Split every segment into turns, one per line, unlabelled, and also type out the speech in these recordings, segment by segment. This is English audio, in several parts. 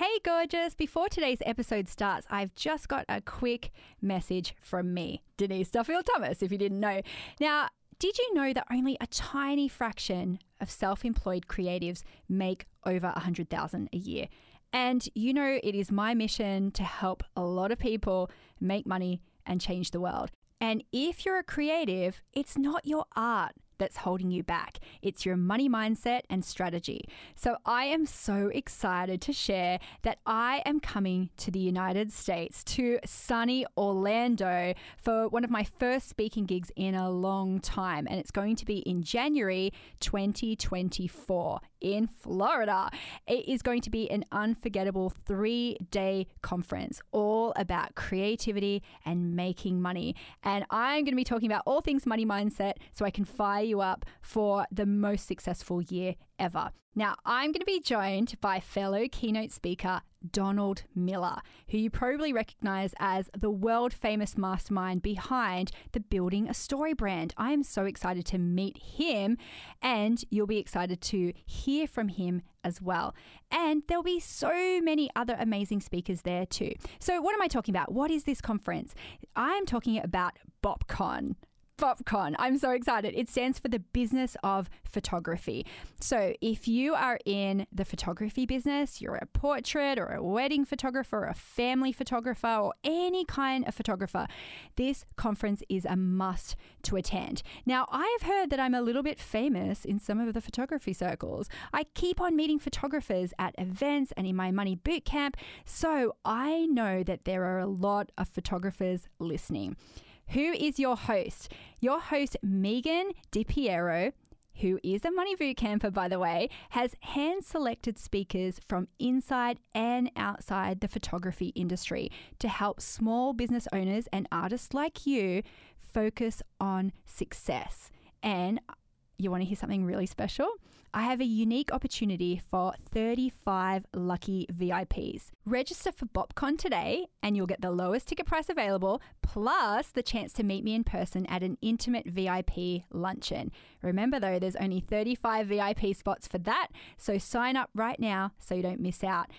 Hey, gorgeous. Before today's episode starts, I've just got a quick message from me, Denise Duffield Thomas, if you didn't know. Now, did you know that only a tiny fraction of self employed creatives make over 100,000 a year? And you know, it is my mission to help a lot of people make money and change the world. And if you're a creative, it's not your art that's holding you back. It's your money mindset and strategy. So I am so excited to share that I am coming to the United States to sunny Orlando for one of my first speaking gigs in a long time. And it's going to be in January 2024 in Florida. It is going to be an unforgettable three day conference all about creativity and making money. And I'm going to be talking about all things money mindset so I can fire you up for the most successful year ever. Now, I'm going to be joined by fellow keynote speaker Donald Miller, who you probably recognize as the world famous mastermind behind the Building a StoryBrand. I am so excited to meet him, and you'll be excited to hear from him as well. And there'll be so many other amazing speakers there too. So, what am I talking about? What is this conference? I'm talking about BopCon. BopCon. I'm so excited. It stands for the business of photography. So, if you are in the photography business, you're a portrait or a wedding photographer, a family photographer, or any kind of photographer, this conference is a must to attend. Now, I have heard that I'm a little bit famous in some of the photography circles. I keep on meeting photographers at events and in my money boot camp, so I know that there are a lot of photographers listening. Who is your host? Your host, Megan DiPiero, who is a money camper, by the way, has hand selected speakers from inside and outside the photography industry to help small business owners and artists like you focus on success. And you want to hear something really special? I have a unique opportunity for 35 lucky VIPs. Register for BopCon today and you'll get the lowest ticket price available, plus the chance to meet me in person at an intimate VIP luncheon. Remember though, there's only 35 VIP spots for that, so sign up right now so you don't miss out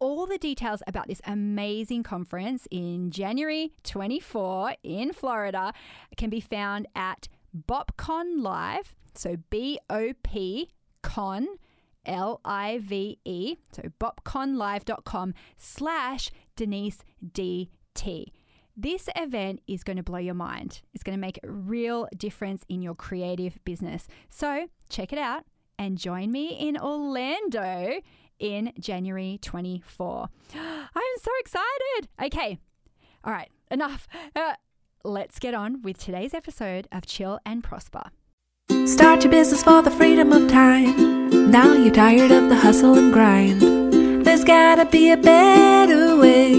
all the details about this amazing conference in January 24 in Florida can be found at BopCon Live. So B O P con L I V E, so bopconlive.com slash Denise DT. This event is going to blow your mind. It's going to make a real difference in your creative business. So check it out and join me in Orlando in January 24. I'm so excited. Okay, all right, enough. Uh, let's get on with today's episode of Chill and Prosper.
Start your business for the freedom of time. Now you're tired of the hustle and grind. There's gotta be a better way.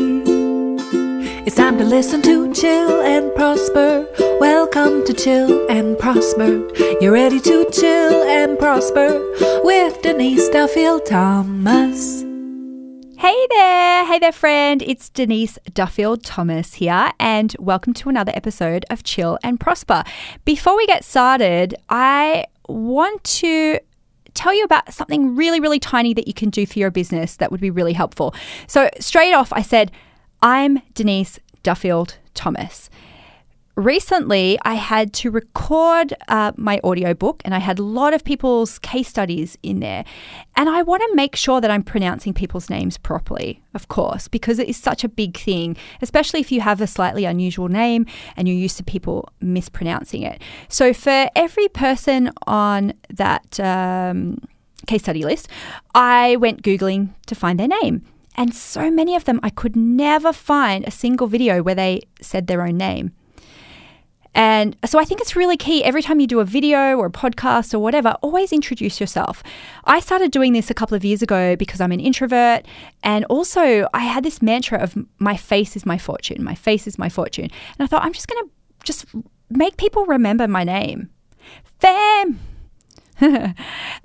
It's time to listen to Chill and Prosper. Welcome to Chill and Prosper. You're ready to chill and prosper with Denise Duffield Thomas.
Hey there, hey there, friend. It's Denise Duffield Thomas here, and welcome to another episode of Chill and Prosper. Before we get started, I want to tell you about something really, really tiny that you can do for your business that would be really helpful. So, straight off, I said, I'm Denise Duffield Thomas recently I had to record uh, my audiobook and I had a lot of people's case studies in there. And I want to make sure that I'm pronouncing people's names properly, of course, because it is such a big thing, especially if you have a slightly unusual name and you're used to people mispronouncing it. So for every person on that um, case study list, I went Googling to find their name. And so many of them, I could never find a single video where they said their own name. And so I think it's really key every time you do a video or a podcast or whatever, always introduce yourself. I started doing this a couple of years ago because I'm an introvert. And also, I had this mantra of my face is my fortune, my face is my fortune. And I thought, I'm just going to just make people remember my name. Fam. uh,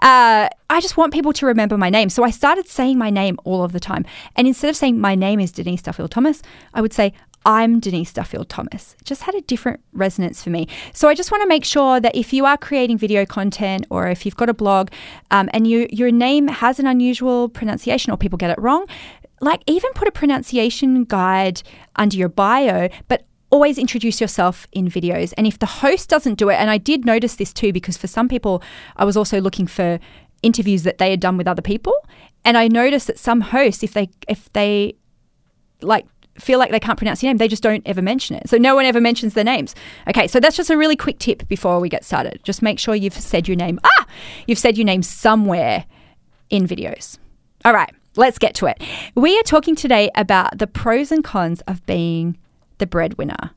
I just want people to remember my name. So I started saying my name all of the time. And instead of saying my name is Denise Duffield Thomas, I would say I'm Denise Duffield Thomas. Just had a different resonance for me. So I just want to make sure that if you are creating video content or if you've got a blog um, and you, your name has an unusual pronunciation or people get it wrong, like even put a pronunciation guide under your bio, but always introduce yourself in videos. And if the host doesn't do it, and I did notice this too, because for some people, I was also looking for interviews that they had done with other people. And I noticed that some hosts, if they if they like feel like they can't pronounce your name, they just don't ever mention it. So no one ever mentions their names. Okay, so that's just a really quick tip before we get started. Just make sure you've said your name. Ah, you've said your name somewhere in videos. All right, let's get to it. We are talking today about the pros and cons of being the breadwinner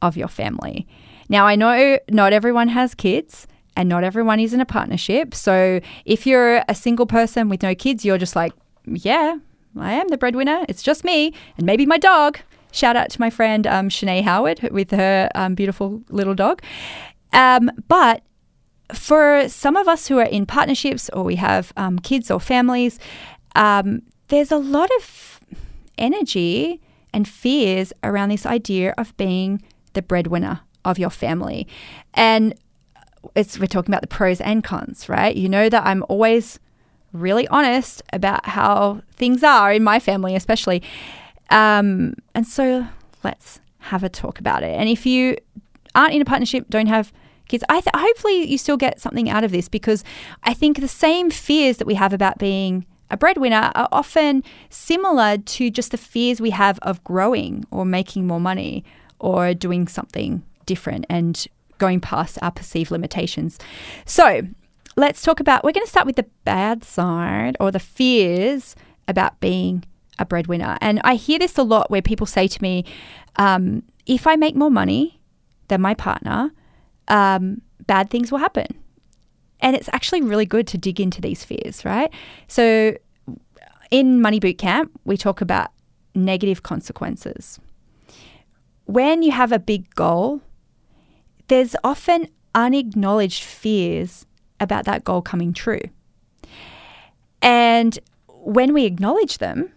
of your family. Now, I know not everyone has kids and not everyone is in a partnership. So if you're a single person with no kids, you're just like, yeah, I am the breadwinner. It's just me and maybe my dog. Shout out to my friend um, Shanae Howard with her um, beautiful little dog. Um, but for some of us who are in partnerships or we have um, kids or families, um, there's a lot of energy and fears around this idea of being the breadwinner of your family. And it's, we're talking about the pros and cons, right? You know that I'm always really honest about how things are in my family, especially. Um, and so let's have a talk about it. And if you aren't in a partnership, don't have kids, I th- hopefully you still get something out of this because I think the same fears that we have about being a breadwinner are often similar to just the fears we have of growing or making more money or doing something different and going past our perceived limitations. So, let's talk about we're going to start with the bad side or the fears about being a breadwinner. And I hear this a lot where people say to me, um, if I make more money than my partner, um, bad things will happen. And it's actually really good to dig into these fears, right? So in Money Boot Camp, we talk about negative consequences. When you have a big goal, there's often unacknowledged fears about that goal coming true. And when we acknowledge them,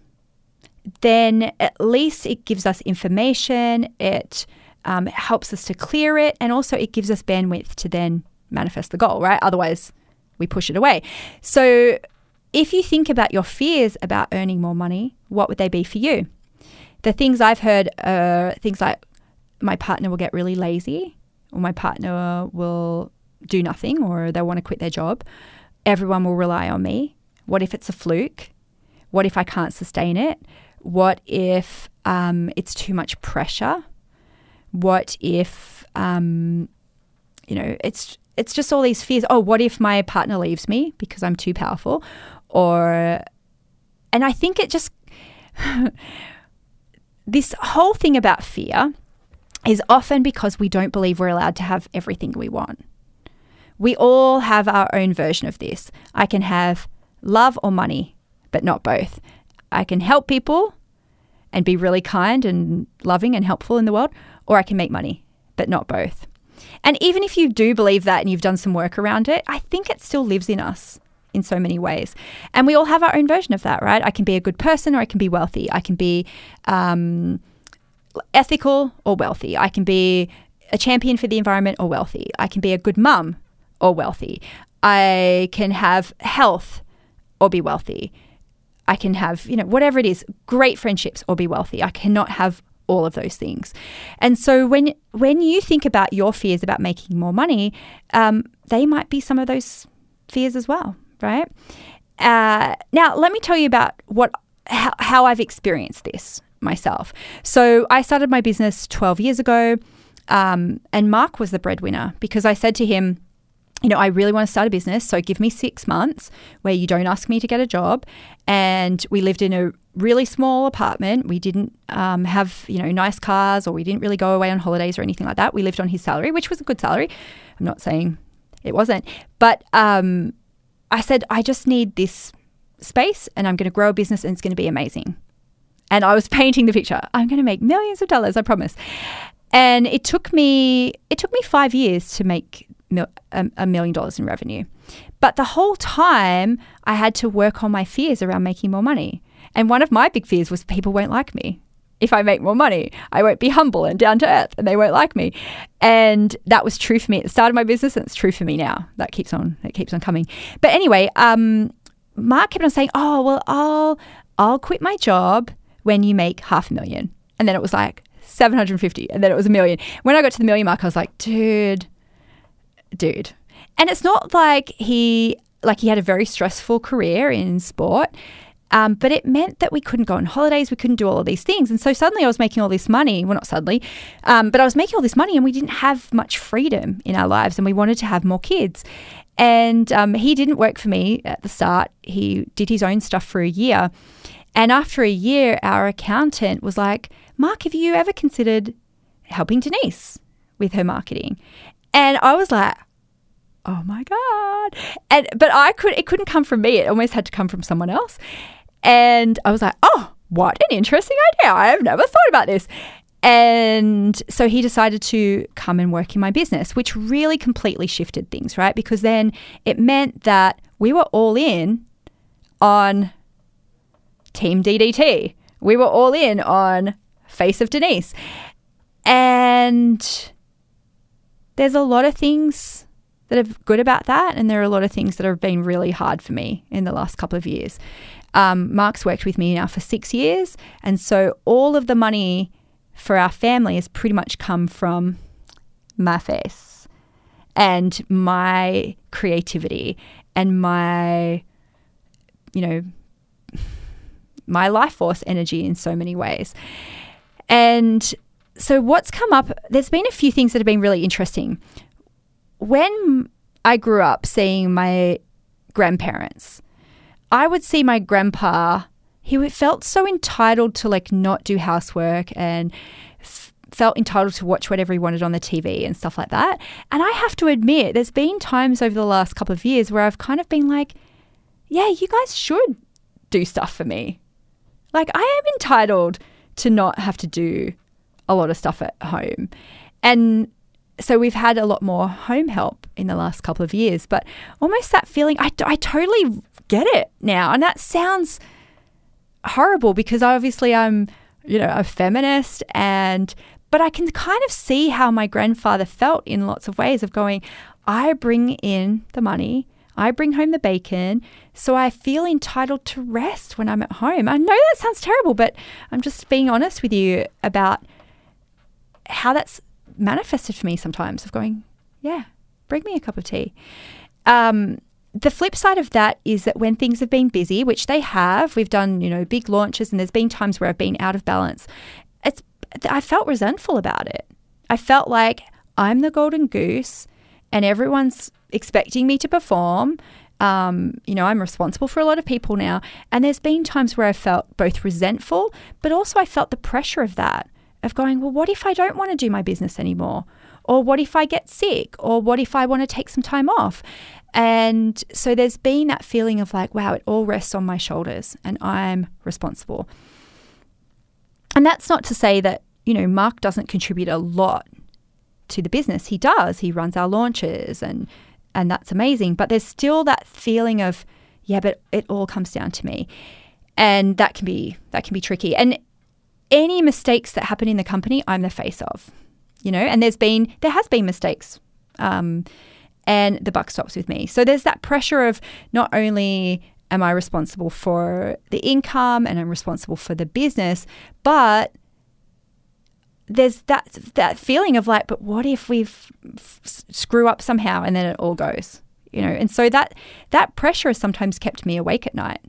then at least it gives us information, it um, helps us to clear it, and also it gives us bandwidth to then manifest the goal, right? Otherwise, we push it away. So, if you think about your fears about earning more money, what would they be for you? The things I've heard are things like my partner will get really lazy, or my partner will do nothing, or they want to quit their job. Everyone will rely on me. What if it's a fluke? What if I can't sustain it? What if um, it's too much pressure? What if, um, you know, it's it's just all these fears. Oh, what if my partner leaves me because I'm too powerful? Or, and I think it just this whole thing about fear is often because we don't believe we're allowed to have everything we want. We all have our own version of this. I can have love or money, but not both. I can help people and be really kind and loving and helpful in the world, or I can make money, but not both. And even if you do believe that and you've done some work around it, I think it still lives in us in so many ways. And we all have our own version of that, right? I can be a good person or I can be wealthy. I can be um, ethical or wealthy. I can be a champion for the environment or wealthy. I can be a good mum or wealthy. I can have health or be wealthy. I can have, you know, whatever it is, great friendships or be wealthy. I cannot have all of those things. And so when when you think about your fears about making more money, um, they might be some of those fears as well, right? Uh, now, let me tell you about what how, how I've experienced this myself. So I started my business 12 years ago, um, and Mark was the breadwinner because I said to him, you know, I really want to start a business. So give me six months where you don't ask me to get a job. And we lived in a really small apartment. We didn't um, have, you know, nice cars or we didn't really go away on holidays or anything like that. We lived on his salary, which was a good salary. I'm not saying it wasn't. But um, I said, I just need this space and I'm going to grow a business and it's going to be amazing. And I was painting the picture. I'm going to make millions of dollars, I promise. And it took me it took me 5 years to make a million dollars in revenue. But the whole time, I had to work on my fears around making more money. And one of my big fears was people won't like me. If I make more money, I won't be humble and down to earth and they won't like me. And that was true for me at the start of my business and it's true for me now. That keeps on that keeps on coming. But anyway, um, Mark kept on saying, "Oh, well, I'll I'll quit my job when you make half a million. And then it was like 750 and then it was a million. When I got to the million mark, I was like, dude, dude. And it's not like he like he had a very stressful career in sport. Um, but it meant that we couldn't go on holidays, we couldn't do all of these things. And so suddenly I was making all this money. Well, not suddenly, um, but I was making all this money and we didn't have much freedom in our lives and we wanted to have more kids. And um, he didn't work for me at the start. He did his own stuff for a year. And after a year, our accountant was like, Mark, have you ever considered helping Denise with her marketing? And I was like, oh my god and but i could it couldn't come from me it almost had to come from someone else and I was like, oh, what an interesting idea. I have never thought about this. And so he decided to come and work in my business, which really completely shifted things, right? Because then it meant that we were all in on Team DDT. We were all in on Face of Denise. And there's a lot of things that are good about that. And there are a lot of things that have been really hard for me in the last couple of years. Um, Mark's worked with me now for six years. And so all of the money for our family has pretty much come from my face and my creativity and my, you know, my life force energy in so many ways. And so, what's come up, there's been a few things that have been really interesting. When I grew up seeing my grandparents, I would see my grandpa, he felt so entitled to like not do housework and f- felt entitled to watch whatever he wanted on the TV and stuff like that. And I have to admit, there's been times over the last couple of years where I've kind of been like, yeah, you guys should do stuff for me. Like, I am entitled to not have to do a lot of stuff at home. And so we've had a lot more home help in the last couple of years, but almost that feeling, I, I totally get it now. And that sounds horrible because obviously I'm, you know, a feminist and but I can kind of see how my grandfather felt in lots of ways of going, I bring in the money, I bring home the bacon, so I feel entitled to rest when I'm at home. I know that sounds terrible, but I'm just being honest with you about how that's manifested for me sometimes of going, yeah, bring me a cup of tea. Um, the flip side of that is that when things have been busy, which they have, we've done, you know, big launches and there's been times where I've been out of balance. It's I felt resentful about it. I felt like I'm the golden goose and everyone's expecting me to perform. Um, you know, I'm responsible for a lot of people now. And there's been times where I felt both resentful, but also I felt the pressure of that, of going, well, what if I don't want to do my business anymore? Or what if I get sick? Or what if I want to take some time off? And so there's been that feeling of like, wow, it all rests on my shoulders and I'm responsible. And that's not to say that, you know, Mark doesn't contribute a lot to the business. He does. He runs our launches and and that's amazing, but there's still that feeling of yeah, but it all comes down to me. And that can be that can be tricky. And any mistakes that happen in the company, I'm the face of. You know, and there's been there has been mistakes. Um, and the buck stops with me. So there's that pressure of not only am I responsible for the income and I'm responsible for the business, but there's that that feeling of like, but what if we screw up somehow and then it all goes, you know? And so that that pressure has sometimes kept me awake at night.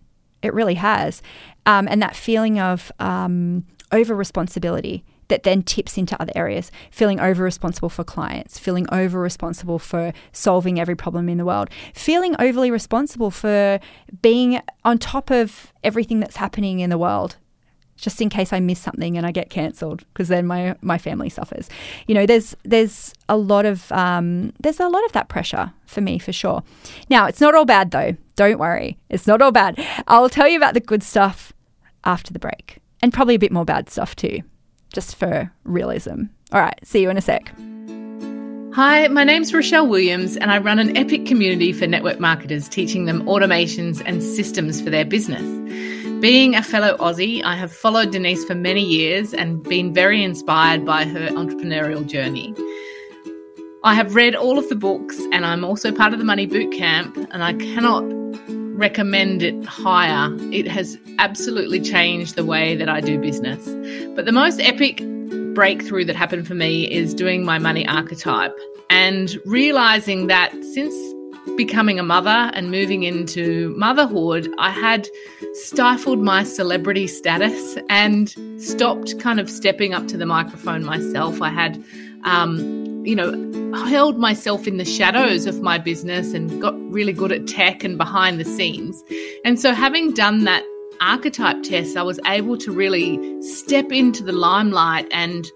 It really has, um, and that feeling of um, over responsibility that then tips into other areas, feeling over responsible for clients, feeling over responsible for solving every problem in the world, feeling overly responsible for being on top of everything that's happening in the world. Just in case I miss something and I get cancelled, because then my my family suffers. You know, there's there's a lot of um, there's a lot of that pressure for me for sure. Now it's not all bad though. Don't worry, it's not all bad. I'll tell you about the good stuff after the break, and probably a bit more bad stuff too just for realism. All right, see you in a sec.
Hi, my name's Rochelle Williams, and I run an epic community for network marketers teaching them automations and systems for their business. Being a fellow Aussie, I have followed Denise for many years and been very inspired by her entrepreneurial journey. I have read all of the books, and I'm also part of the Money Bootcamp, and I cannot recommend it higher. It has absolutely changed the way that I do business. But the most epic breakthrough that happened for me is doing my money archetype and realizing that since becoming a mother and moving into motherhood, I had stifled my celebrity status and stopped kind of stepping up to the microphone myself. I had, um, you know, held myself in the shadows of my business and got really good at tech and behind the scenes. And so, having done that archetype test, I was able to really step into the limelight and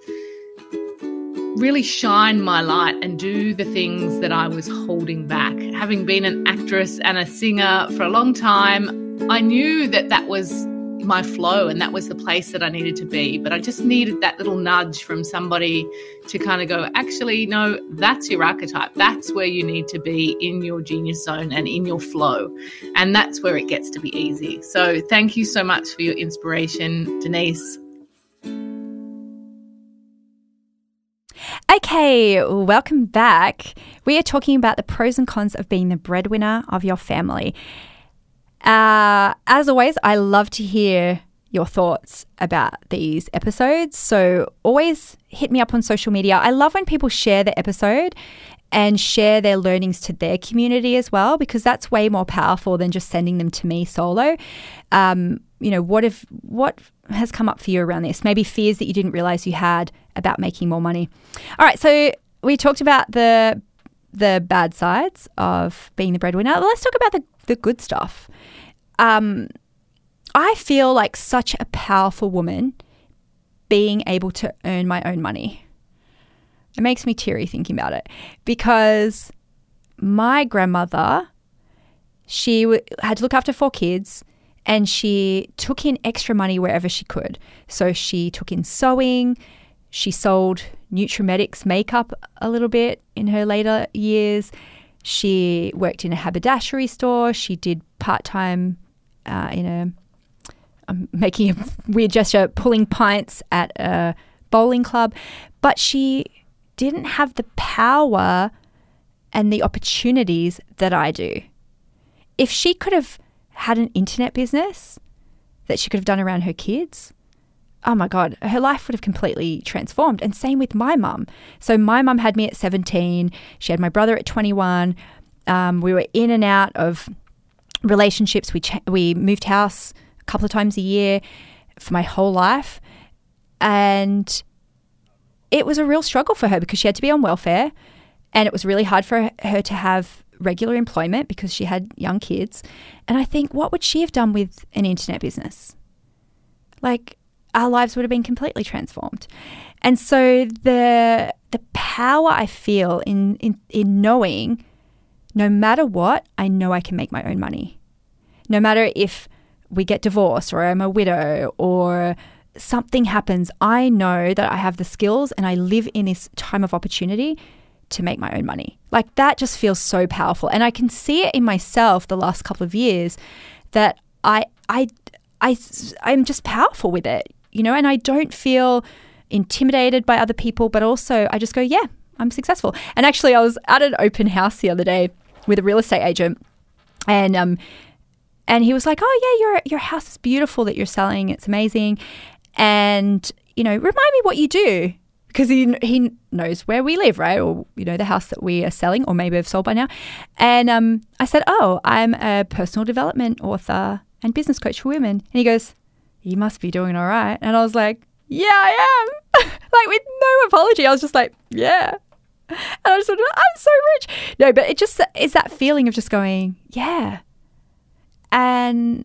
really shine my light and do the things that I was holding back. Having been an actress and a singer for a long time, I knew that that was my flow and that was the place that I needed to be. But I just needed that little nudge from somebody to kind of go, actually, no, that's your archetype. That's where you need to be in your genius zone and in your flow. And that's where it gets to be easy. So thank you so much for your inspiration, Denise.
Okay, welcome back. We are talking about the pros and cons of being the breadwinner of your family. Uh, as always, I love to hear your thoughts about these episodes. So always hit me up on social media. I love when people share the episode and share their learnings to their community as well, because that's way more powerful than just sending them to me solo. Um, you know, what if what has come up for you around this? Maybe fears that you didn't realize you had about making more money. All right, so we talked about the the bad sides of being the breadwinner. Let's talk about the, the good stuff. Um, I feel like such a powerful woman being able to earn my own money. It makes me teary thinking about it because my grandmother, she w- had to look after four kids and she took in extra money wherever she could. So she took in sewing, she sold Nutrimetics makeup a little bit in her later years. She worked in a haberdashery store. She did part time uh, in a, I'm making a weird gesture, pulling pints at a bowling club. But she didn't have the power and the opportunities that I do. If she could have had an internet business that she could have done around her kids, oh my God, her life would have completely transformed. And same with my mum. So my mum had me at 17. She had my brother at 21. Um, we were in and out of relationships. We, cha- we moved house a couple of times a year for my whole life. And it was a real struggle for her because she had to be on welfare. And it was really hard for her to have regular employment because she had young kids. And I think, what would she have done with an internet business? Like, our lives would have been completely transformed. And so the the power I feel in, in in knowing no matter what, I know I can make my own money. No matter if we get divorced or I'm a widow or something happens, I know that I have the skills and I live in this time of opportunity to make my own money. Like that just feels so powerful. And I can see it in myself the last couple of years that I I I I'm just powerful with it you know, and I don't feel intimidated by other people, but also I just go, yeah, I'm successful. And actually, I was at an open house the other day with a real estate agent, and um, and he was like, oh yeah, your your house is beautiful that you're selling. It's amazing, and you know, remind me what you do because he he knows where we live, right? Or you know, the house that we are selling, or maybe have sold by now. And um, I said, oh, I'm a personal development author and business coach for women. And he goes, you must be doing all right. And I was like, yeah, I am. like with no apology. I was just like, yeah. And I just thought, I'm so rich. No, but it just is that feeling of just going, yeah. And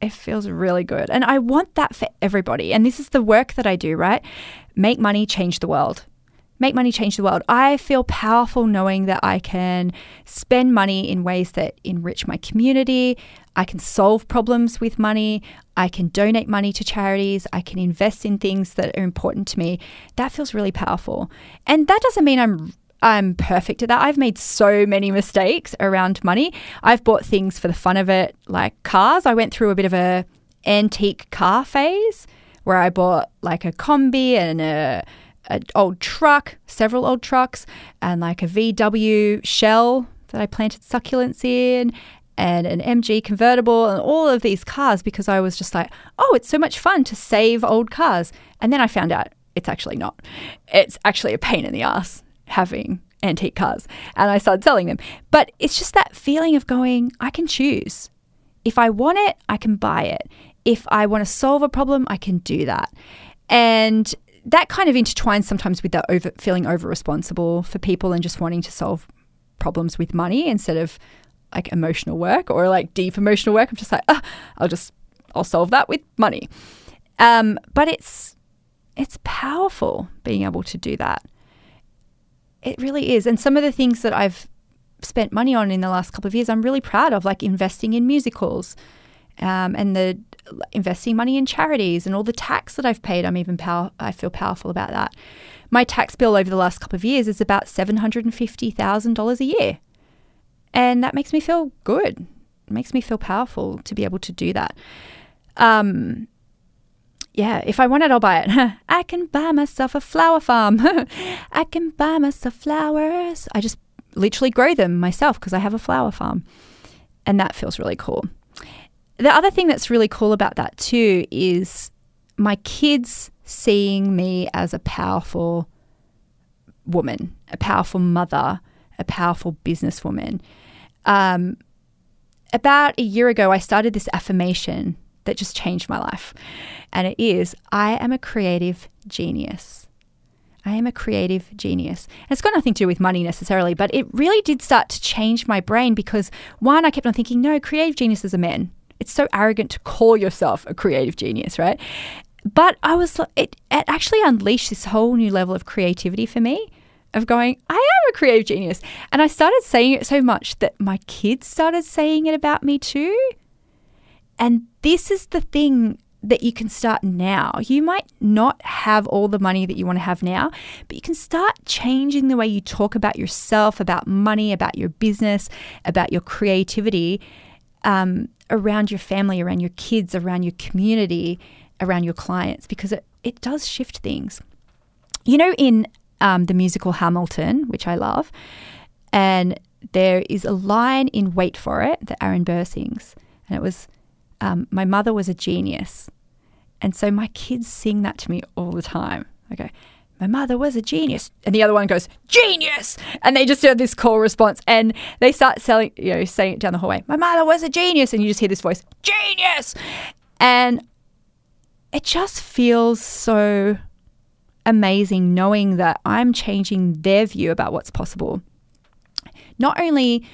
it feels really good. And I want that for everybody. And this is the work that I do, right? Make money, change the world. Make money, change the world. I feel powerful knowing that I can spend money in ways that enrich my community. I can solve problems with money. I can donate money to charities. I can invest in things that are important to me. That feels really powerful. And that doesn't mean I'm I'm perfect at that. I've made so many mistakes around money. I've bought things for the fun of it, like cars. I went through a bit of a antique car phase where I bought like a Kombi and a an old truck, several old trucks, and like a VW shell that I planted succulents in, and an MG convertible and all of these cars because I was just like, oh, it's so much fun to save old cars. And then I found out it's actually not. It's actually a pain in the ass having antique cars. And I started selling them. But it's just that feeling of going, I can choose. If I want it, I can buy it. If I want to solve a problem, I can do that. And that kind of intertwines sometimes with that over feeling over responsible for people and just wanting to solve problems with money instead of like emotional work or like deep emotional work. I'm just like, oh, I'll just I'll solve that with money. Um, but it's it's powerful being able to do that. It really is. And some of the things that I've spent money on in the last couple of years, I'm really proud of, like investing in musicals, um, and the investing money in charities and all the tax that I've paid. I'm even power. I feel powerful about that. My tax bill over the last couple of years is about seven hundred and fifty thousand dollars a year. And that makes me feel good. It makes me feel powerful to be able to do that. Um, yeah, if I want it, I'll buy it. I can buy myself a flower farm. I can buy myself flowers. I just literally grow them myself because I have a flower farm. And that feels really cool. The other thing that's really cool about that too is my kids seeing me as a powerful woman, a powerful mother, a powerful businesswoman. Um, about a year ago, I started this affirmation that just changed my life. And it is I am a creative genius. I am a creative genius. And it's got nothing to do with money necessarily, but it really did start to change my brain because one, I kept on thinking, no, creative geniuses are men. It's so arrogant to call yourself a creative genius, right? But I was, it, it actually unleashed this whole new level of creativity for me of going, I am a creative genius. And I started saying it so much that my kids started saying it about me too. And this is the thing that you can start now. You might not have all the money that you want to have now, but you can start changing the way you talk about yourself, about money, about your business, about your creativity um, around your family, around your kids, around your community, around your clients, because it, it does shift things. You know, in um, the musical Hamilton, which I love. And there is a line in Wait for It that Aaron Burr sings. And it was, um, My mother was a genius. And so my kids sing that to me all the time. I go, my mother was a genius. And the other one goes, genius. And they just do this call response and they start selling, you know, saying it down the hallway, my mother was a genius. And you just hear this voice, genius. And it just feels so amazing knowing that I'm changing their view about what's possible. Not only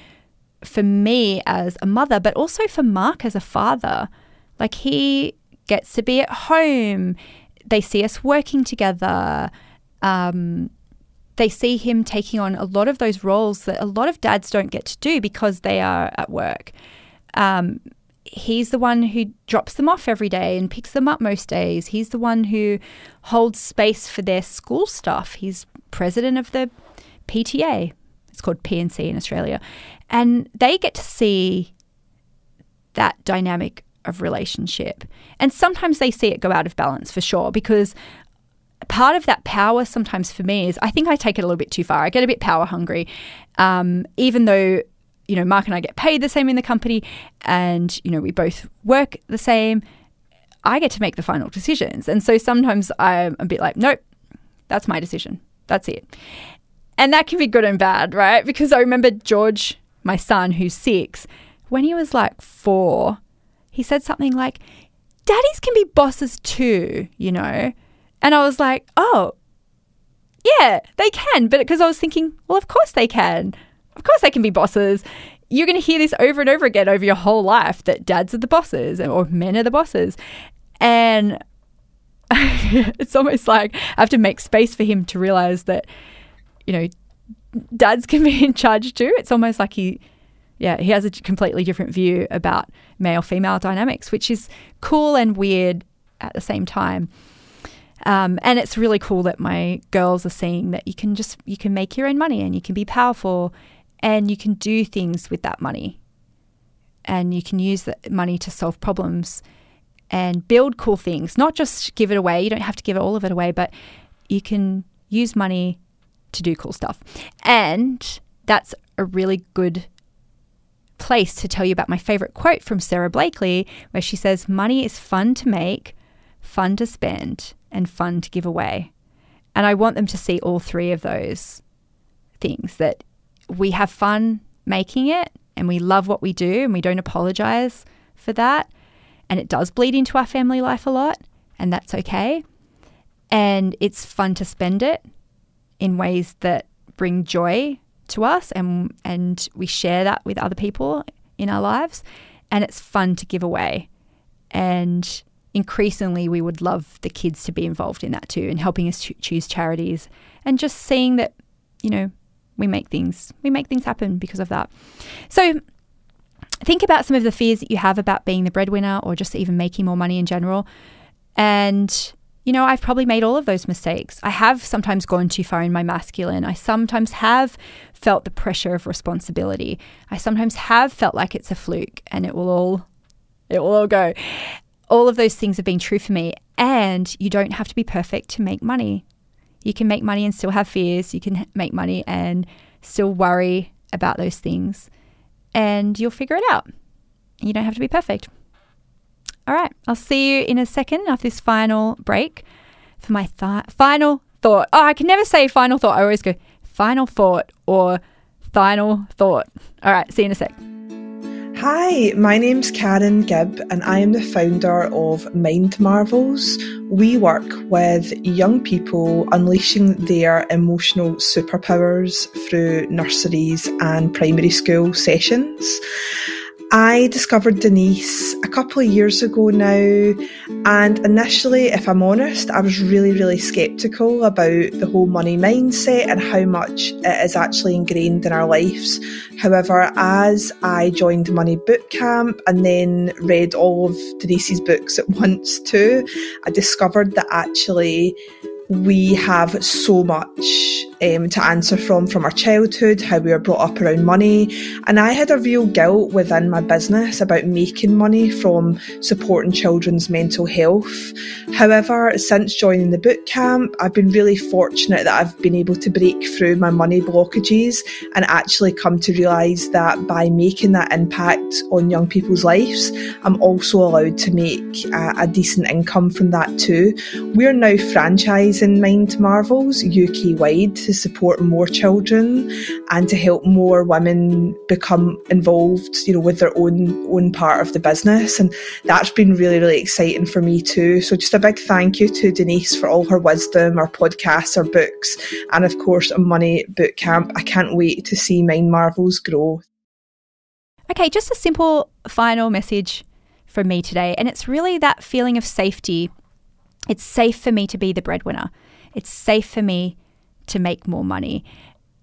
for me as a mother, but also for Mark as a father. Like he gets to be at home, they see us working together. Um, they see him taking on a lot of those roles that a lot of dads don't get to do because they are at work. Um, he's the one who drops them off every day and picks them up most days. He's the one who holds space for their school stuff. He's president of the PTA. It's called P&C in Australia. And they get to see that dynamic of relationship. And sometimes they see it go out of balance for sure because part of that power sometimes for me is I think I take it a little bit too far. I get a bit power hungry. Um, even though you know, Mark and I get paid the same in the company and, you know, we both work the same. I get to make the final decisions. And so sometimes I'm a bit like, nope, that's my decision. That's it. And that can be good and bad, right? Because I remember George, my son, who's six, when he was like four, he said something like, Daddies can be bosses too, you know? And I was like, oh, yeah, they can. But because I was thinking, well, of course they can. Of course, they can be bosses. You're going to hear this over and over again over your whole life that dads are the bosses or men are the bosses. And it's almost like I have to make space for him to realize that, you know, dads can be in charge too. It's almost like he, yeah, he has a completely different view about male female dynamics, which is cool and weird at the same time. Um, and it's really cool that my girls are seeing that you can just you can make your own money and you can be powerful and you can do things with that money. And you can use the money to solve problems and build cool things, not just give it away. You don't have to give all of it away, but you can use money to do cool stuff. And that's a really good place to tell you about my favorite quote from Sara Blakely, where she says, Money is fun to make, fun to spend, and fun to give away. And I want them to see all three of those things that we have fun making it and we love what we do and we don't apologize for that. And it does bleed into our family life a lot, and that's okay. And it's fun to spend it in ways that bring joy to us and and we share that with other people in our lives and it's fun to give away and increasingly we would love the kids to be involved in that too and helping us choose charities and just seeing that you know we make things we make things happen because of that so think about some of the fears that you have about being the breadwinner or just even making more money in general and you know, I've probably made all of those mistakes. I have sometimes gone too far in my masculine. I sometimes have felt the pressure of responsibility. I sometimes have felt like it's a fluke and it will all it will all go. All of those things have been true for me and you don't have to be perfect to make money. You can make money and still have fears. You can make money and still worry about those things and you'll figure it out. You don't have to be perfect. All right, I'll see you in a second after this final break for my th- final thought. Oh, I can never say final thought. I always go final thought or final thought. All right, see you in a sec.
Hi, my name's Karen Gibb, and I am the founder of Mind Marvels. We work with young people unleashing their emotional superpowers through nurseries and primary school sessions. I discovered Denise a couple of years ago now, and initially, if I'm honest, I was really, really skeptical about the whole money mindset and how much it is actually ingrained in our lives. However, as I joined Money Bootcamp and then read all of Denise's books at once too, I discovered that actually we have so much um, to answer from from our childhood, how we were brought up around money. And I had a real guilt within my business about making money from supporting children's mental health. However, since joining the boot camp, I've been really fortunate that I've been able to break through my money blockages and actually come to realise that by making that impact on young people's lives, I'm also allowed to make a, a decent income from that too. We're now franchising Mind Marvels UK wide to support more children and to help more women become involved, you know, with their own own part of the business. And that's been really, really exciting for me too. So just a big thank you to Denise for all her wisdom, our podcasts, our books, and of course money bootcamp. I can't wait to see Mind Marvels grow.
Okay, just a simple final message from me today. And it's really that feeling of safety. It's safe for me to be the breadwinner. It's safe for me to make more money.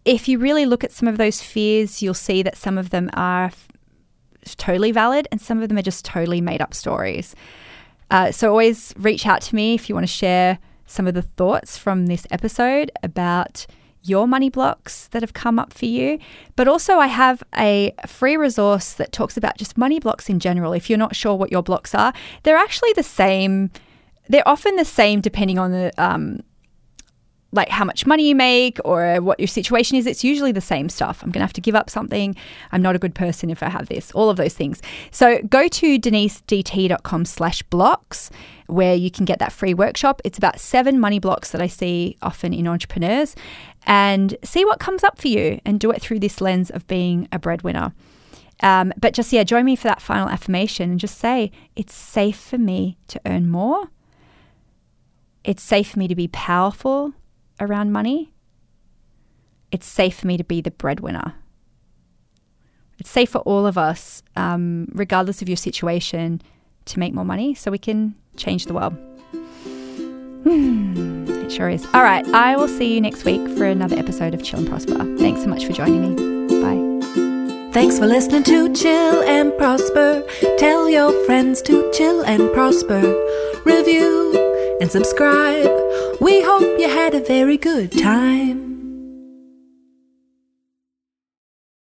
If you really look at some of those fears, you'll see that some of them are f- totally valid and some of them are just totally made up stories. Uh, so always reach out to me if you want to share some of the thoughts from this episode about your money blocks that have come up for you. But also, I have a free resource that talks about just money blocks in general. If you're not sure what your blocks are, they're actually the same. They're often the same depending on the um, like how much money you make or what your situation is, it's usually the same stuff. I'm going to have to give up something. I'm not a good person if I have this, all of those things. So go to denisedt.com slash blocks where you can get that free workshop. It's about seven money blocks that I see often in entrepreneurs and see what comes up for you and do it through this lens of being a breadwinner. Um, but just, yeah, join me for that final affirmation and just say, it's safe for me to earn more. It's safe for me to be powerful around money, it's safe for me to be the breadwinner. It's safe for all of us, um, regardless of your situation, to make more money so we can change the world. Hmm, it sure is. All right, I will see you next week for another episode of Chill and Prosper. Thanks so much for joining me. Bye.
Thanks for listening to Chill and Prosper. Tell your friends to chill and prosper. Review and subscribe. We hope you had a very good time.